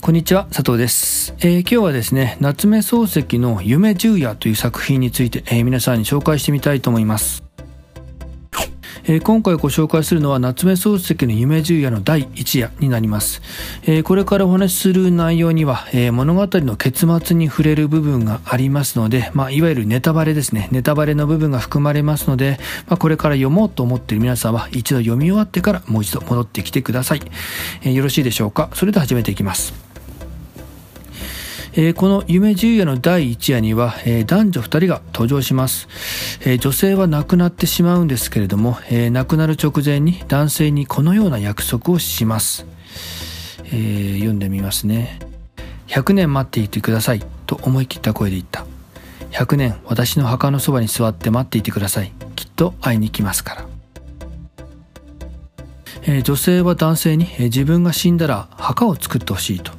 こんにちは、佐藤です。えー、今日はですね、夏目漱石の夢十夜という作品について、えー、皆さんに紹介してみたいと思います。えー、今回ご紹介するのは夏目漱石の夢十夜の第一夜になります、えー、これからお話しする内容には、えー、物語の結末に触れる部分がありますので、まあ、いわゆるネタバレですね。ネタバレの部分が含まれますので、まあ、これから読もうと思っている皆さんは一度読み終わってからもう一度戻ってきてください、えよろしいでしょうか？それでは始めていきます。えー、この夢十夜の第1夜には、えー、男女2人が登場します、えー、女性は亡くなってしまうんですけれども、え亡くなる直前に男性にこのような約束をします、え読んでみますね。100年待っていてくださいと思い切った声で言った。100年私の墓のそばに座って待っていてくださいきっと会いに来ますから。女性は男性に、自分が死んだら墓を作ってほしいと、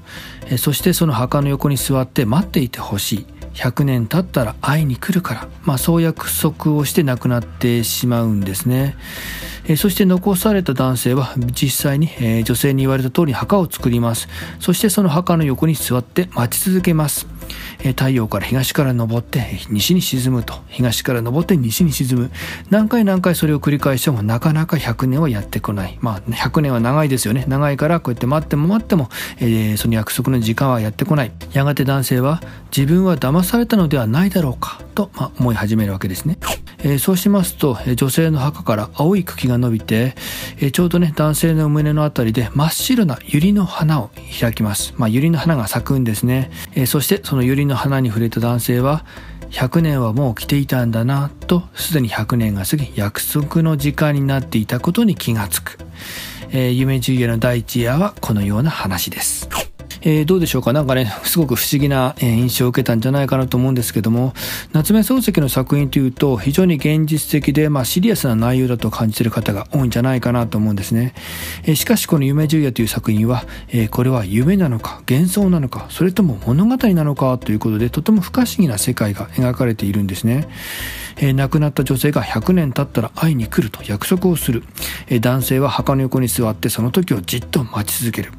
そしてその墓の横に座って待っていてほしい。100年経ったら会いに来るから、まあ、そう約束をして亡くなってしまうんですね、えそして残された男性は実際に、え女性に言われた通り墓を作ります。そしてその墓の横に座って待ち続けます。太陽から東から昇って西に沈むと。東から昇って西に沈む。何回何回それを繰り返してもなかなか100年はやってこない。まあ100年は長いですよね。長いからこうやって待っても待っても、えー、その約束の時間はやってこない。やがて男性は自分は騙されたのではないだろうかと、まあ、思い始めるわけですね、えー、そうしますとえ女性の墓から青い茎が伸びて、え、ちょうどね男性の胸のあたりで真っ白な百合の花を開きます、まあ、百合の花が咲くんですね、え、そしてその百合の花に触れた男性は100年はもう来ていたんだなとすでに100年が過ぎ約束の時間になっていたことに気がつく、えー、夢十夜の第一夜はこのような話です。えー、どうでしょうか？なんかね、すごく不思議な印象を受けたんじゃないかなと思うんですけども、夏目漱石の作品というと、非常に現実的で、まあ、シリアスな内容だと感じている方が多いんじゃないかなと思うんですね。えー、しかし、この夢十夜という作品は、えー、これは夢なのか、幻想なのか、それとも物語なのかということで、とても不可思議な世界が描かれているんですね。えー、亡くなった女性が100年経ったら会いに来ると約束をする。えー、男性は墓の横に座ってその時をじっと待ち続ける。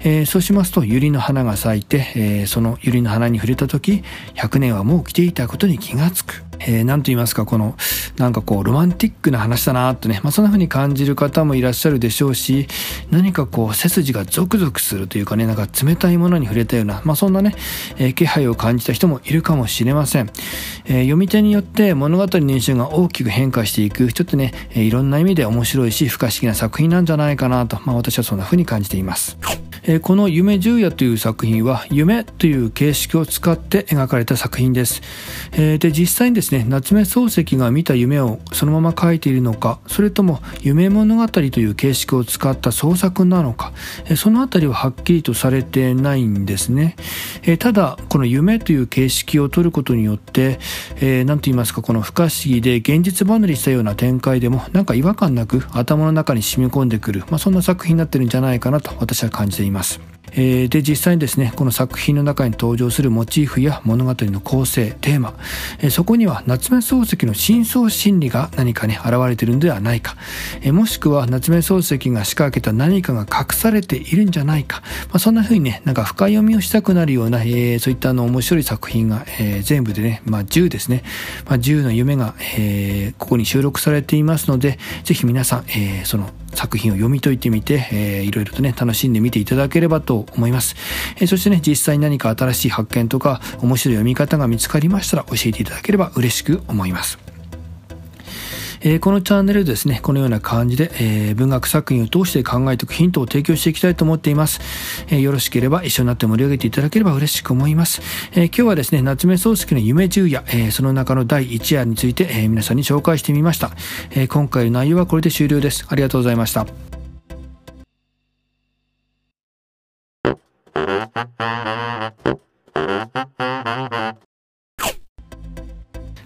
えー、そうしますと、百合の花が咲いて、えー、その百合の花に触れた時100年はもう来ていたことに気がつく。えー、と言いますか、この、なんかこう、ロマンティックな話だなとね、まあ、そんな風に感じる方もいらっしゃるでしょうし、何かこう、背筋がゾクゾクするというかね、なんか冷たいものに触れたような、まあ、そんなね、えー、気配を感じた人もいるかもしれません。えー、読み手によって物語の印象が大きく変化していく、ちょっとね、え、いろんな意味で面白いし、不可思議な作品なんじゃないかなと、まあ、私はそんな風に感じています。えー、この夢十夜という作品は、夢という形式を使って描かれた作品です。えー、で、実際にですね、夏目漱石が見た夢をそのまま描いているのか、それとも夢物語という形式を使った創作なのか、えー、そのあたりははっきりとされてないんですね。え、ただ、この夢という形式を取ることによって、えー、と言いますか、この不可思議で現実離れしたような展開でも、なんか違和感なく頭の中に染み込んでくる、まあ、そんな作品になってるんじゃないかなと私は感じています。えー、で実際にですねこの作品の中に登場するモチーフや物語の構成テーマ、え、そこには夏目漱石の深層心理が何かね現れてるんではないか、え、もしくは夏目漱石が仕掛けた何かが隠されているんじゃないか、まあ、そんな風にねなんか深読みをしたくなるような、え、そういったあの面白い作品が、え、全部でね、まあ、10ですね、まあ、10の夢が、え、ここに収録されていますのでぜひ皆さん、えー、その作品を読み解いてみて、えー、いろいろとね、楽しんでみていただければと思います。えー、そしてね、実際に何か新しい発見とか、面白い読み方が見つかりましたら教えていただければ嬉しく思います。えー、このチャンネルですね、このような感じで、えー、文学作品を通して考えていくヒントを提供していきたいと思っています。えー、よろしければ一緒になって盛り上げていただければ嬉しく思います。え今日はですね、夏目漱石の夢十夜、えその中の第1夜について、え皆さんに紹介してみました、え今回の内容はこれで終了です。ありがとうございました。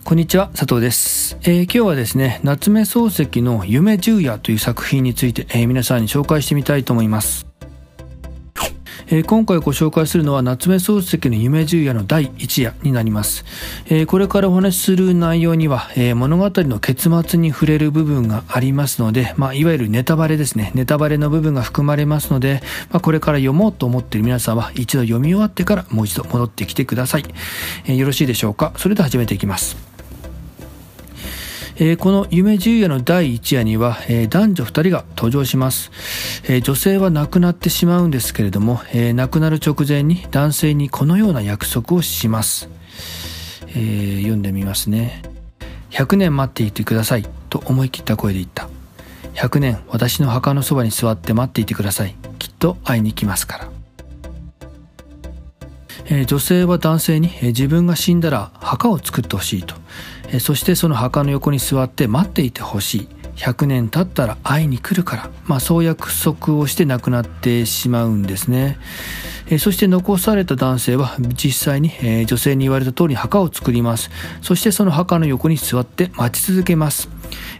こんにちは、佐藤です。えー、今日はですね、夏目漱石の夢十夜という作品について、えー、皆さんに紹介してみたいと思います。えー、今回ご紹介するのは夏目漱石の夢十夜の第1夜になります、え、これからお話しする内容には、え、物語の結末に触れる部分がありますので、まあ、いわゆるネタバレですね。ネタバレの部分が含まれますので、まあ、これから読もうと思っている皆さんは一度読み終わってからもう一度戻ってきてください、えよろしいでしょうか？それでは始めていきます。えー、この夢十夜の第1夜には、えー、男女2人が登場します、えー、女性は亡くなってしまうんですけれども、え亡くなる直前に男性にこのような約束をします、え読んでみますね。100年待っていてくださいと思い切った声で言った。100年私の墓のそばに座って待っていてくださいきっと会いに来ますから。え女性は男性に、え自分が死んだら墓を作ってほしいと、そしてその墓の横に座って待っていてほしい。100年経ったら会いに来るから、まあ、そう約束をして亡くなってしまうんですね、えそして残された男性は実際に、え女性に言われた通り墓を作ります。そしてその墓の横に座って待ち続けます。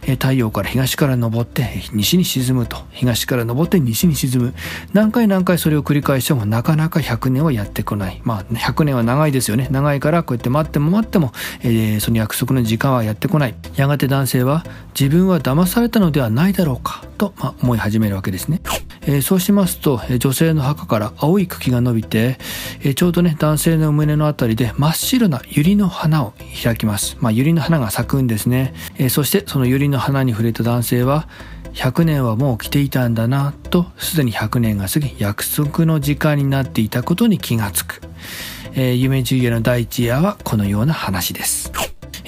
太陽から東から昇って西に沈むと。東から昇って西に沈む。何回何回それを繰り返してもなかなか100年はやってこない。まあ100年は長いですよね。長いからこうやって待っても待っても、えー、その約束の時間はやってこない。やがて男性は自分は騙されたのではないだろうかと、まあ、思い始めるわけですね、えー、そうしますと女性の墓から青い茎が伸びて、えー、ちょうどね男性の胸のあたりで真っ白な百合の花を開きます。まあ百合の花が咲くんですね、え、そしてそのの百合の花に触れた男性は100年はもう来ていたんだなとすでに100年が過ぎ約束の時間になっていたことに気がつく、えー、夢中夜の第一夜はこのような話です。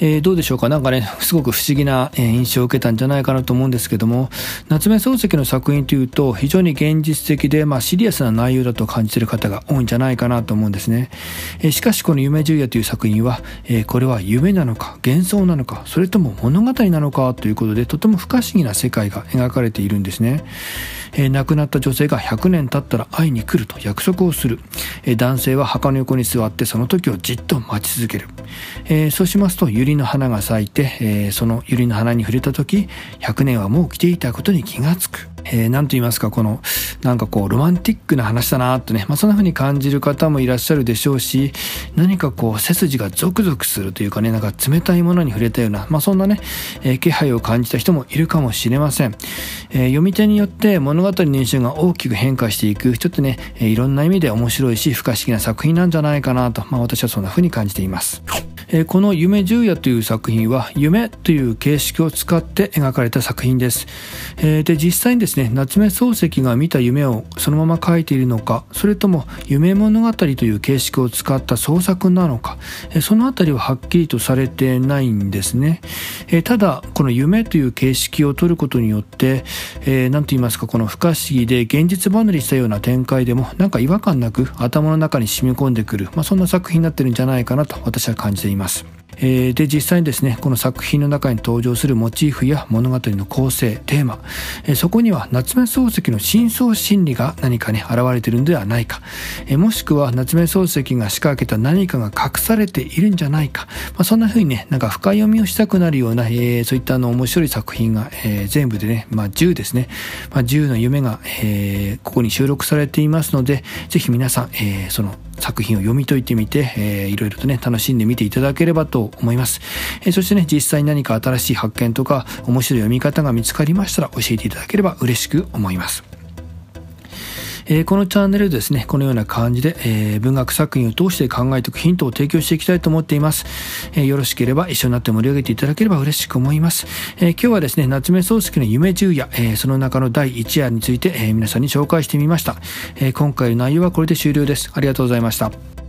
えー、どうでしょうか？なんかね、すごく不思議な印象を受けたんじゃないかなと思うんですけども、夏目漱石の作品というと、非常に現実的で、まあ、シリアスな内容だと感じてる方が多いんじゃないかなと思うんですね。えー、しかし、この夢十夜という作品は、え、これは夢なのか、幻想なのか、それとも物語なのかということで、とても不可思議な世界が描かれているんですね。え、亡くなった女性が100年経ったら会いに来ると約束をする。え、男性は墓の横に座ってその時をじっと待ち続ける。え、そうしますと、ゆり百合の花が咲いて、えー、その百合の花に触れた時、100年はもう来ていたことに気がつく。えー、と言いますか、この、なんかこう、ロマンティックな話だなとね、まあ、そんな風に感じる方もいらっしゃるでしょうし、何かこう、背筋がゾクゾクするというかね、なんか冷たいものに触れたような、まあ、そんなね、えー、気配を感じた人もいるかもしれません。えー、読み手によって物語の印象が大きく変化していく、ちょっとね、え、いろんな意味で面白いし、不可思議な作品なんじゃないかなと、まあ、私はそんな風に感じています。えこの夢十夜という作品は夢という形式を使って描かれた作品です。えで、実際にですね、夏目漱石が見た夢をそのまま描いているのか、それとも夢物語という形式を使った創作なのか、えそのあたりははっきりとされてないんですね。えただ、この夢という形式を取ることによって、えー、と言いますか、この不可思議で現実離れしたような展開でもなんか違和感なく頭の中に染み込んでくる、まあ、そんな作品になってるんじゃないかなと私は感じています。ます。えー、で実際にですねこの作品の中に登場するモチーフや物語の構成テーマ、えー、そこには夏目漱石の深層心理が何かね現れてるんではないか、えー、もしくは夏目漱石が仕掛けた何かが隠されているんじゃないか、まあ、そんな風にねなんか深読みをしたくなるような、えー、そういったあの面白い作品が、えー、全部でね、まあ、10ですね、まあ、10の夢が、えー、ここに収録されていますのでぜひ皆さん、えー、その作品を読み解いてみて、えー、いろいろとね、楽しんでみていただければと思います。えー、そしてね、実際に何か新しい発見とか、面白い読み方が見つかりましたら教えていただければ嬉しく思います。えー、このチャンネルですね、このような感じで、えー、文学作品を通して考えていくヒントを提供していきたいと思っています。えー、よろしければ一緒になって盛り上げていただければ嬉しく思います。え今日はですね、夏目漱石の夢十夜、えその中の第1夜について、え皆さんに紹介してみました。え今回の内容はこれで終了です。ありがとうございました。